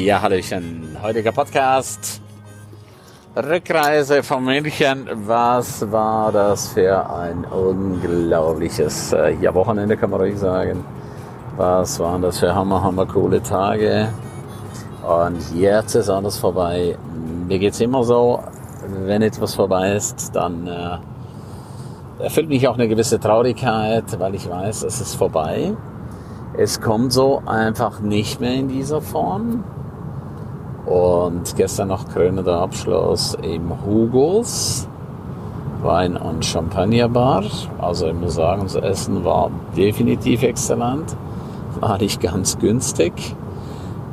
Ja, Hallöchen. Heutiger Podcast. Rückreise von München. Was war das für ein unglaubliches äh, ja, Wochenende, kann man ruhig sagen. Was waren das für hammer, hammer coole Tage. Und jetzt ist alles vorbei. Mir geht's immer so, wenn etwas vorbei ist, dann äh, erfüllt mich auch eine gewisse Traurigkeit, weil ich weiß, es ist vorbei. Es kommt so einfach nicht mehr in dieser Form. Und gestern noch krönender Abschluss im Hugos Wein- und Champagnerbar. Also ich muss sagen, das Essen war definitiv exzellent. War nicht ganz günstig,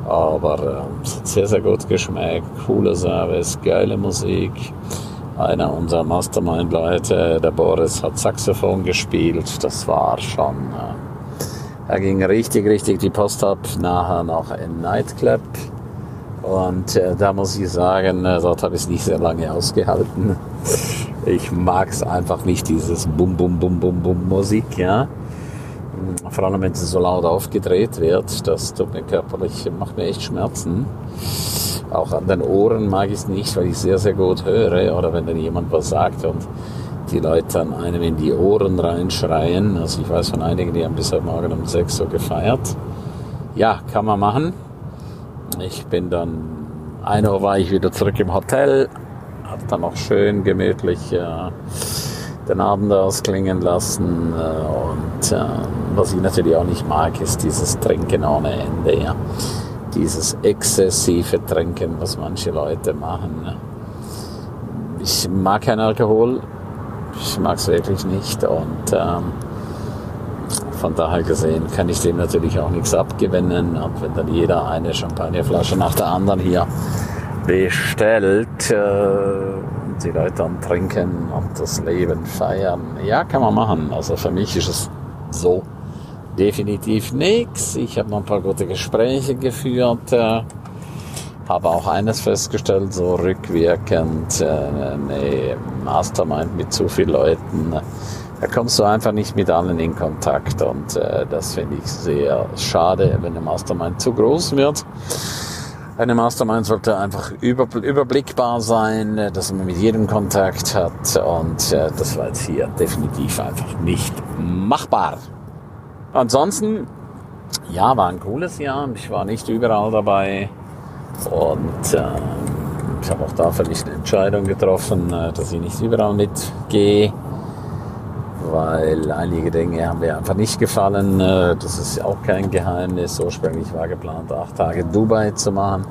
aber äh, es hat sehr, sehr gut geschmeckt. Cooler Service, geile Musik. Einer unserer Mastermind-Leute, der Boris, hat Saxophon gespielt. Das war schon... Äh, da ging richtig, richtig die Post ab. Nachher noch ein Nightclub. Und äh, da muss ich sagen, äh, dort habe ich es nicht sehr lange ausgehalten. Ich mag es einfach nicht, dieses Bum, Bum, Bum, Bum, Bum Musik, ja. Vor allem, wenn sie so laut aufgedreht wird, das tut mir körperlich, macht mir echt Schmerzen. Auch an den Ohren mag ich es nicht, weil ich sehr, sehr gut höre. Oder wenn dann jemand was sagt und die Leute an einem in die Ohren reinschreien. Also ich weiß von einigen, die haben bis heute Morgen um 6 Uhr gefeiert. Ja, kann man machen. Ich bin dann, 1 Uhr war ich wieder zurück im Hotel, habe dann noch schön gemütlich äh, den Abend ausklingen lassen. Äh, und äh, was ich natürlich auch nicht mag, ist dieses Trinken ohne Ende. Ja. Dieses exzessive Trinken, was manche Leute machen. Ich mag keinen Alkohol, ich mag es wirklich nicht und ähm, von daher gesehen kann ich dem natürlich auch nichts abgewinnen. Und wenn dann jeder eine Champagnerflasche nach der anderen hier bestellt äh, und die Leute dann trinken und das Leben feiern, ja, kann man machen. Also für mich ist es so definitiv nichts. Ich habe noch ein paar gute Gespräche geführt. Äh, habe auch eines festgestellt, so rückwirkend, äh, eine Mastermind mit zu vielen Leuten, da kommst du einfach nicht mit allen in Kontakt und äh, das finde ich sehr schade, wenn eine Mastermind zu groß wird. Eine Mastermind sollte einfach überblickbar sein, äh, dass man mit jedem Kontakt hat und äh, das war jetzt hier definitiv einfach nicht machbar. Ansonsten, ja, war ein cooles Jahr. Ich war nicht überall dabei. Und äh, ich habe auch dafür nicht eine Entscheidung getroffen, äh, dass ich nicht überall mitgehe, weil einige Dinge haben mir einfach nicht gefallen. Äh, das ist auch kein Geheimnis. Ursprünglich war geplant, acht Tage Dubai zu machen,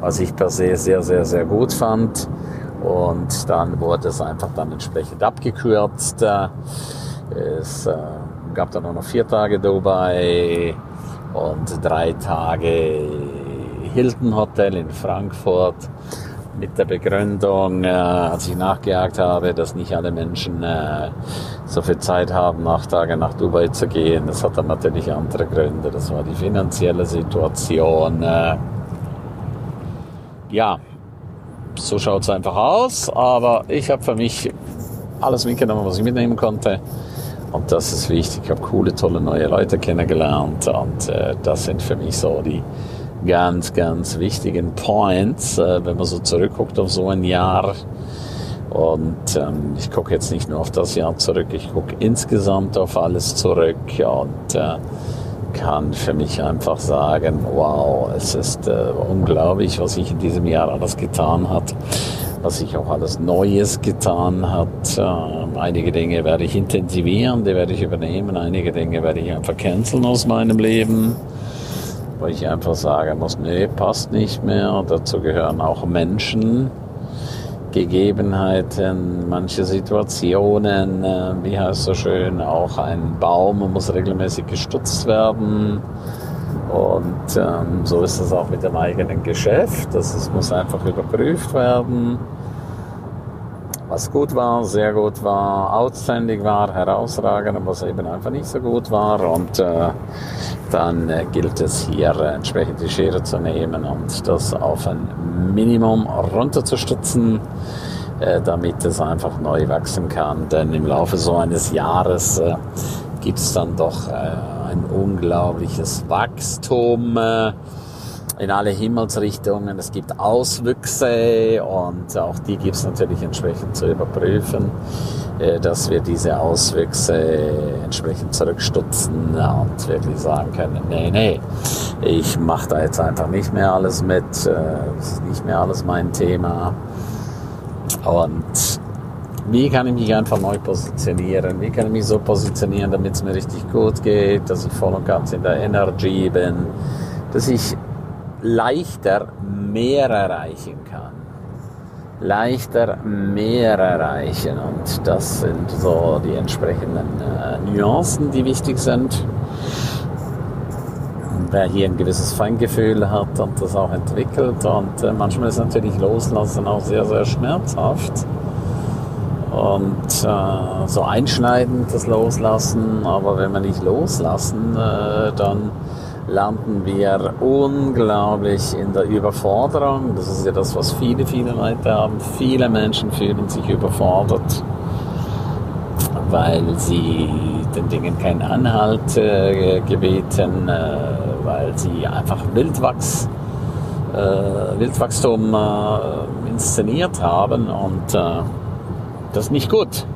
was ich per se sehr, sehr, sehr gut fand. Und dann wurde es einfach dann entsprechend abgekürzt. Äh, es äh, gab dann nur noch vier Tage Dubai und drei Tage Hilton Hotel in Frankfurt mit der Begründung, äh, als ich nachgejagt habe, dass nicht alle Menschen äh, so viel Zeit haben, acht Tage nach Dubai zu gehen. Das hat dann natürlich andere Gründe. Das war die finanzielle Situation. Äh, ja, so schaut es einfach aus. Aber ich habe für mich alles mitgenommen, was ich mitnehmen konnte. Und das ist wichtig. Ich habe coole, tolle neue Leute kennengelernt. Und äh, das sind für mich so die ganz, ganz wichtigen Points, äh, wenn man so zurückguckt auf so ein Jahr. Und ähm, ich gucke jetzt nicht nur auf das Jahr zurück, ich gucke insgesamt auf alles zurück und äh, kann für mich einfach sagen, wow, es ist äh, unglaublich, was sich in diesem Jahr alles getan hat, was sich auch alles Neues getan hat. Äh, einige Dinge werde ich intensivieren, die werde ich übernehmen, einige Dinge werde ich einfach canceln aus meinem Leben wo ich einfach sagen muss, nee, passt nicht mehr. Dazu gehören auch Menschen, Gegebenheiten, manche Situationen, äh, wie heißt so schön, auch ein Baum muss regelmäßig gestutzt werden. Und ähm, so ist es auch mit dem eigenen Geschäft. Das es muss einfach überprüft werden was gut war, sehr gut war, outstanding war, herausragend, was eben einfach nicht so gut war. Und äh, dann äh, gilt es hier äh, entsprechend die Schere zu nehmen und das auf ein Minimum runterzustutzen, äh, damit es einfach neu wachsen kann. Denn im Laufe so eines Jahres gibt es dann doch ein unglaubliches Wachstum. In alle Himmelsrichtungen. Es gibt Auswüchse und auch die gibt es natürlich entsprechend zu überprüfen, äh, dass wir diese Auswüchse entsprechend zurückstutzen und wirklich sagen können, nee, nee, ich mache da jetzt einfach nicht mehr alles mit, äh, das ist nicht mehr alles mein Thema. Und wie kann ich mich einfach neu positionieren? Wie kann ich mich so positionieren, damit es mir richtig gut geht, dass ich voll und ganz in der Energy bin, dass ich leichter mehr erreichen kann. Leichter mehr erreichen. Und das sind so die entsprechenden äh, Nuancen, die wichtig sind. Wer hier ein gewisses Feingefühl hat und das auch entwickelt. Und äh, manchmal ist natürlich Loslassen auch sehr, sehr schmerzhaft. Und äh, so einschneidend das Loslassen, aber wenn wir nicht loslassen, äh, dann landen wir unglaublich in der Überforderung. Das ist ja das, was viele, viele Leute haben. Viele Menschen fühlen sich überfordert, weil sie den Dingen keinen Anhalt äh, gebeten, äh, weil sie einfach Wildwachs, äh, Wildwachstum äh, inszeniert haben und äh, das ist nicht gut.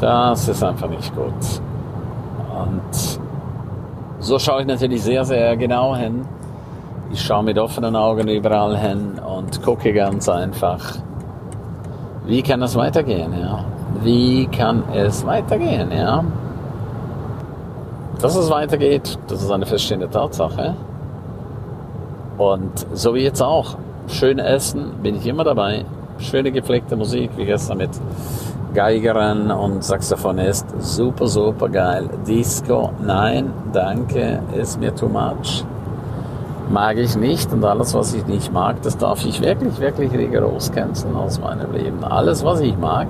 Das ist einfach nicht gut. Und so schaue ich natürlich sehr, sehr genau hin. Ich schaue mit offenen Augen überall hin und gucke ganz einfach, wie kann es weitergehen, ja? Wie kann es weitergehen, ja? Dass es weitergeht, das ist eine feststehende Tatsache. Und so wie jetzt auch. Schön essen, bin ich immer dabei. Schöne gepflegte Musik, wie gestern mit Geigerin und Saxophonist. Super, super geil. Disco, nein, danke, ist mir too much. Mag ich nicht und alles, was ich nicht mag, das darf ich wirklich, wirklich rigoros canceln aus meinem Leben. Alles, was ich mag,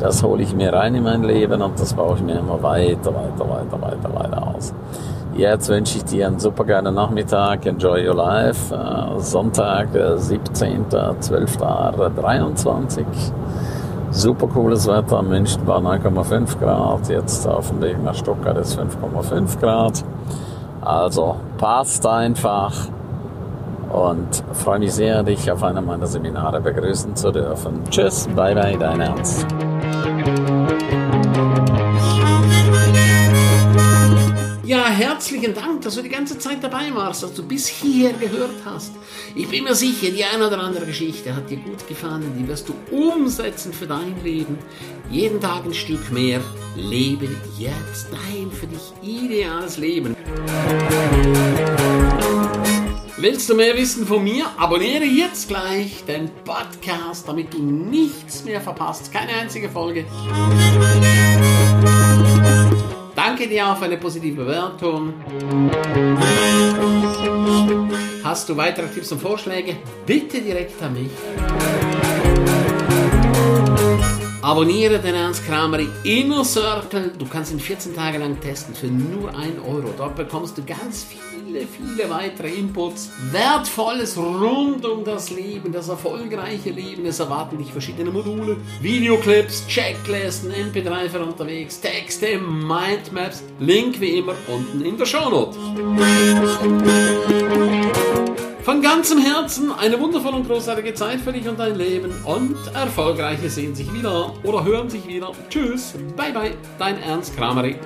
das hole ich mir rein in mein Leben und das baue ich mir immer weiter, weiter, weiter, weiter, weiter aus. Jetzt wünsche ich dir einen super geilen Nachmittag. Enjoy your life. Äh, Sonntag, 17.12.23. Super cooles Wetter. München war 9,5 Grad. Jetzt auf dem Weg nach Stuttgart ist 5,5 Grad. Also passt einfach. Und freue mich sehr, dich auf einem meiner Seminare begrüßen zu dürfen. Tschüss, bye bye, dein Ernst. Ja, herzlichen Dank, dass du die ganze Zeit dabei warst, dass du bis hier gehört hast. Ich bin mir sicher, die eine oder andere Geschichte hat dir gut gefallen, die wirst du umsetzen für dein Leben. Jeden Tag ein Stück mehr. Lebe jetzt dein für dich ideales Leben. Willst du mehr wissen von mir? Abonniere jetzt gleich den Podcast, damit du nichts mehr verpasst. Keine einzige Folge. Auch für eine positive Bewertung. Hast du weitere Tipps und Vorschläge? Bitte direkt an mich. Abonniere den Ernst Kramer Inner Circle. Du kannst ihn 14 Tage lang testen für nur 1 Euro. Dort bekommst du ganz viele, viele weitere Inputs. Wertvolles rund um das Leben, das erfolgreiche Leben. Es erwarten dich verschiedene Module, Videoclips, Checklisten, MP3 für unterwegs, Texte, Mindmaps. Link wie immer unten in der Shownote. Von ganzem Herzen eine wundervolle und großartige Zeit für dich und dein Leben und erfolgreiche sehen sich wieder oder hören sich wieder. Tschüss, bye bye, dein Ernst Kramery.